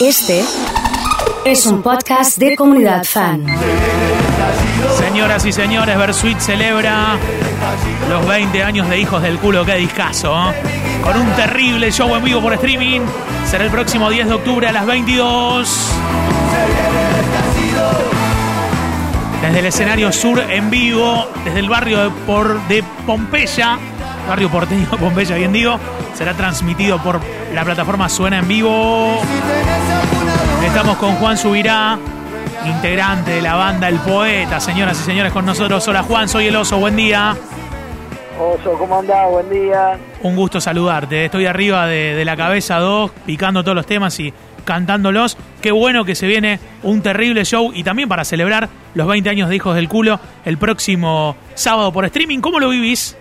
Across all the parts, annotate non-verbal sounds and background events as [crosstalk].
Este es un podcast de comunidad fan. Señoras y señores, Versuit celebra los 20 años de Hijos del Culo. Qué discazo, ¿eh? Con un terrible show en vivo por streaming. Será el próximo 10 de octubre a las 22. Desde el escenario sur en vivo, desde el barrio de, Pompeya, barrio porteño [laughs] Pompeya, bien digo, será transmitido por la plataforma Suena en Vivo. Estamos con Juan Subirá, integrante de la banda El Poeta, señoras y señores, con nosotros. Hola Juan, soy el Oso, buen día. Oso, ¿cómo andás? Buen día. Un gusto saludarte. Estoy arriba de, de la cabeza 2, picando todos los temas y cantándolos. Qué bueno que se viene un terrible show y también para celebrar los 20 años de Hijos del Culo el próximo sábado por streaming. ¿Cómo lo vivís?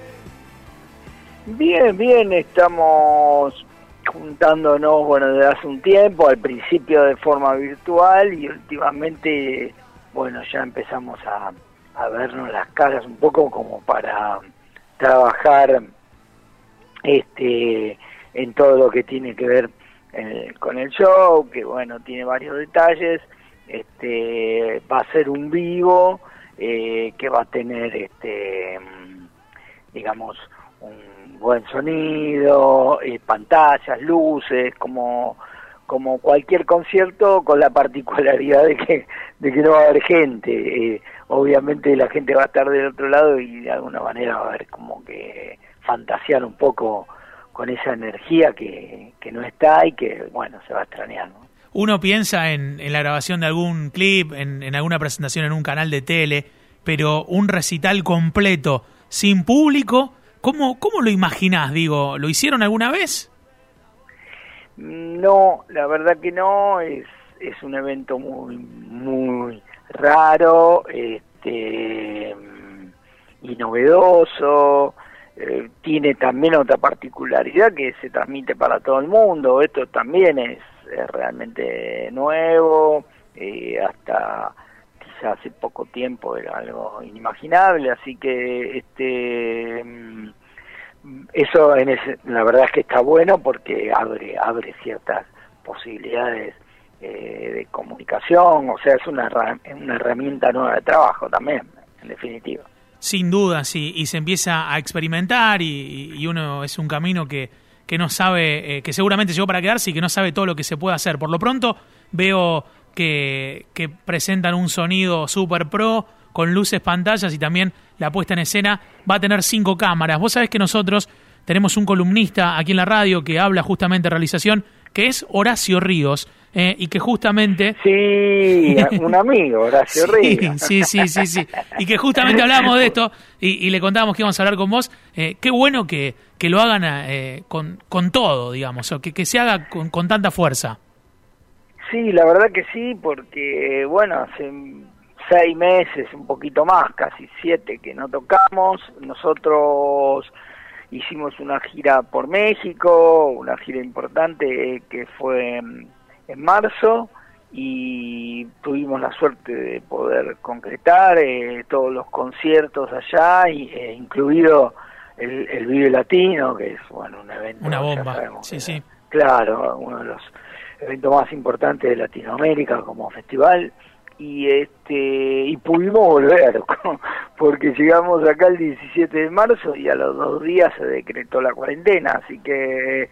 Bien, bien, estamos juntándonos, bueno, desde hace un tiempo, al principio de forma virtual y últimamente, bueno, ya empezamos a, a vernos las caras un poco como para trabajar este en todo lo que tiene que ver eh, con el show, que bueno, tiene varios detalles, este va a ser un vivo eh, que va a tener este digamos un buen sonido, eh, pantallas, luces, como como cualquier concierto con la particularidad de que de que no va a haber gente. Eh, obviamente la gente va a estar del otro lado y de alguna manera va a haber como que fantasear un poco con esa energía que, que no está y que, bueno, se va a extrañar. ¿no? Uno piensa en, en, la grabación de algún clip, en, en alguna presentación en un canal de tele, pero un recital completo, sin público, ¿cómo, cómo lo imaginás? Digo, ¿lo hicieron alguna vez? No, la verdad que no, es, es un evento muy, muy raro este, y novedoso. Eh, tiene también otra particularidad que se transmite para todo el mundo. Esto también es, es realmente nuevo, eh, hasta hace poco tiempo era algo inimaginable, así que este eso en la verdad es que está bueno porque abre abre ciertas posibilidades eh, de comunicación, o sea, es una, una herramienta nueva de trabajo también, en definitiva. Sin duda, sí, y se empieza a experimentar y, y uno es un camino que, que no sabe, eh, que seguramente llegó para quedarse y que no sabe todo lo que se puede hacer. Por lo pronto veo que, que presentan un sonido super pro con luces, pantallas y también la puesta en escena va a tener cinco cámaras. Vos sabés que nosotros tenemos un columnista aquí en la radio que habla justamente de realización, que es Horacio Ríos, eh, y que justamente... Sí, [laughs] un amigo, Horacio sí, Ríos. Sí, sí, sí, sí. Y que justamente hablábamos de esto y, y le contábamos que íbamos a hablar con vos. Eh, qué bueno que, que lo hagan eh, con, con todo, digamos, o que, que se haga con, con tanta fuerza. Sí, la verdad que sí, porque, bueno, hace seis meses, un poquito más, casi siete que no tocamos. Nosotros hicimos una gira por México, una gira importante que fue en marzo y tuvimos la suerte de poder concretar eh, todos los conciertos allá, y, eh, incluido el, el Vive Latino, que es bueno un evento. Una bomba, sí, sí. Claro, uno de los eventos más importantes de Latinoamérica como festival y este y pudimos volver [laughs] porque llegamos acá el 17 de marzo y a los dos días se decretó la cuarentena así que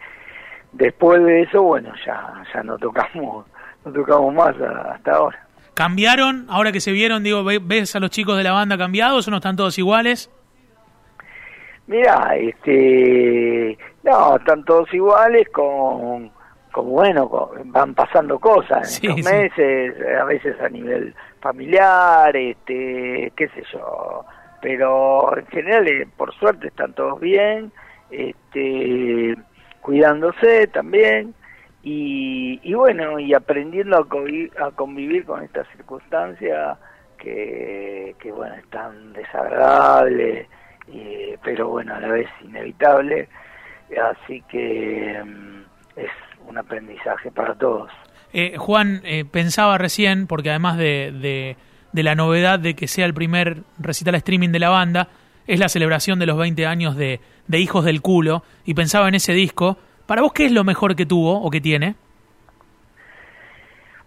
después de eso bueno ya ya no tocamos no tocamos más hasta ahora. Cambiaron ahora que se vieron digo ves a los chicos de la banda cambiados o no están todos iguales mira este no están todos iguales con como bueno, van pasando cosas en sí, estos meses, sí. a veces a nivel familiar, este, qué sé yo, pero en general, eh, por suerte, están todos bien, este, cuidándose también, y, y bueno, y aprendiendo a convivir, a convivir con esta circunstancia que, que bueno, es tan desagradable, y, pero bueno, a la vez inevitable, así que es un aprendizaje para todos. Eh, Juan, eh, pensaba recién, porque además de, de, de, la novedad de que sea el primer recital streaming de la banda, es la celebración de los 20 años de, de Hijos del Culo, y pensaba en ese disco. ¿Para vos qué es lo mejor que tuvo o que tiene?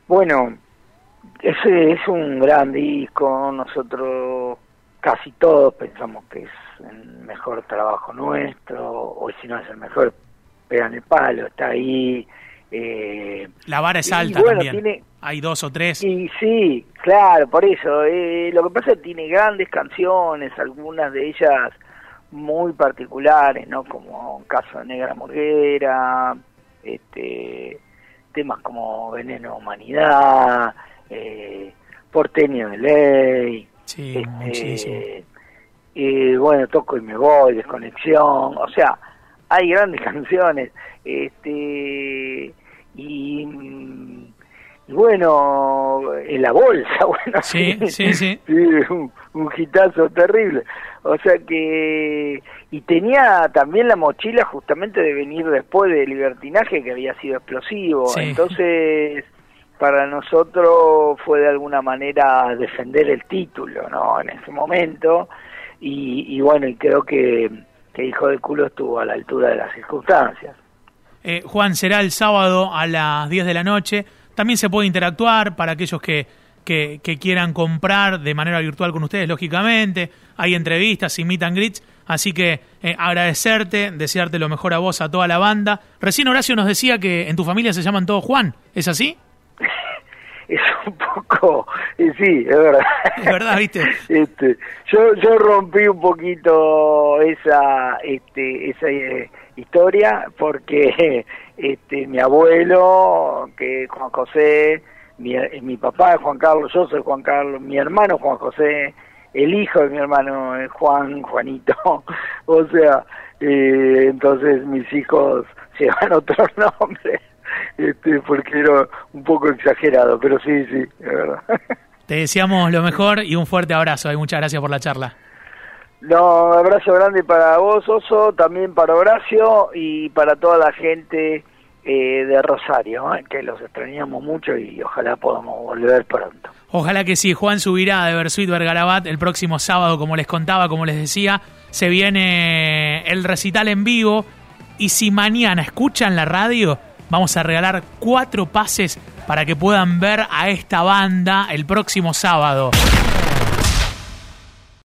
Bueno, ese es un gran disco, nosotros casi todos pensamos que es el mejor trabajo nuestro, o si no es el mejor, pegan el palo, está ahí. Eh, la vara es alta también. Hay dos o tres. Y sí, claro, por eso. Eh, lo que pasa es que tiene grandes canciones, algunas de ellas muy particulares, ¿no? Como Caso de Negra Morguera, este, temas como Veneno Humanidad, eh, Porteño de Ley. Sí, este, y bueno, Toco y me voy, Desconexión, o sea, hay grandes [laughs] canciones. Este, y y bueno, en la bolsa, [laughs] bueno, sí, sí, sí, un, un hitazo terrible. O sea que, y tenía también la mochila justamente de venir después del libertinaje que había sido explosivo. Entonces, para nosotros fue de alguna manera defender el título, ¿no? En ese momento. Y, y bueno, y creo que, que Hijo de Culo estuvo a la altura de las circunstancias. Eh, Juan, será el sábado a las 10 de la noche también se puede interactuar para aquellos que, quieran comprar de manera virtual con ustedes, lógicamente. Hay entrevistas y meet and. Así que eh, agradecerte, desearte lo mejor a vos, a toda la banda. Recién Horacio nos decía que en tu familia se llaman todos Juan. ¿Es así? Es [laughs] un poco sí es verdad. Es verdad viste [laughs] este, yo yo rompí un poquito esa este esa eh, historia porque [laughs] este mi abuelo que es Juan José mi, mi papá es Juan Carlos yo soy Juan Carlos mi hermano Juan José el hijo de mi hermano es Juan Juanito. O sea eh, entonces mis hijos llevan otro nombre este porque era un poco exagerado pero sí sí es verdad [laughs] te deseamos lo mejor y un fuerte abrazo y muchas gracias por la charla no, abrazo grande para vos, Oso, también para Horacio y para toda la gente eh, de Rosario, eh, que los extrañamos mucho y ojalá podamos volver pronto. Ojalá que sí. Juan subirá de Versuit Vergarabat el próximo sábado, como les contaba, como les decía. Se viene el recital en vivo. Y si mañana escuchan la radio, vamos a regalar cuatro pases para que puedan ver a esta banda el próximo sábado.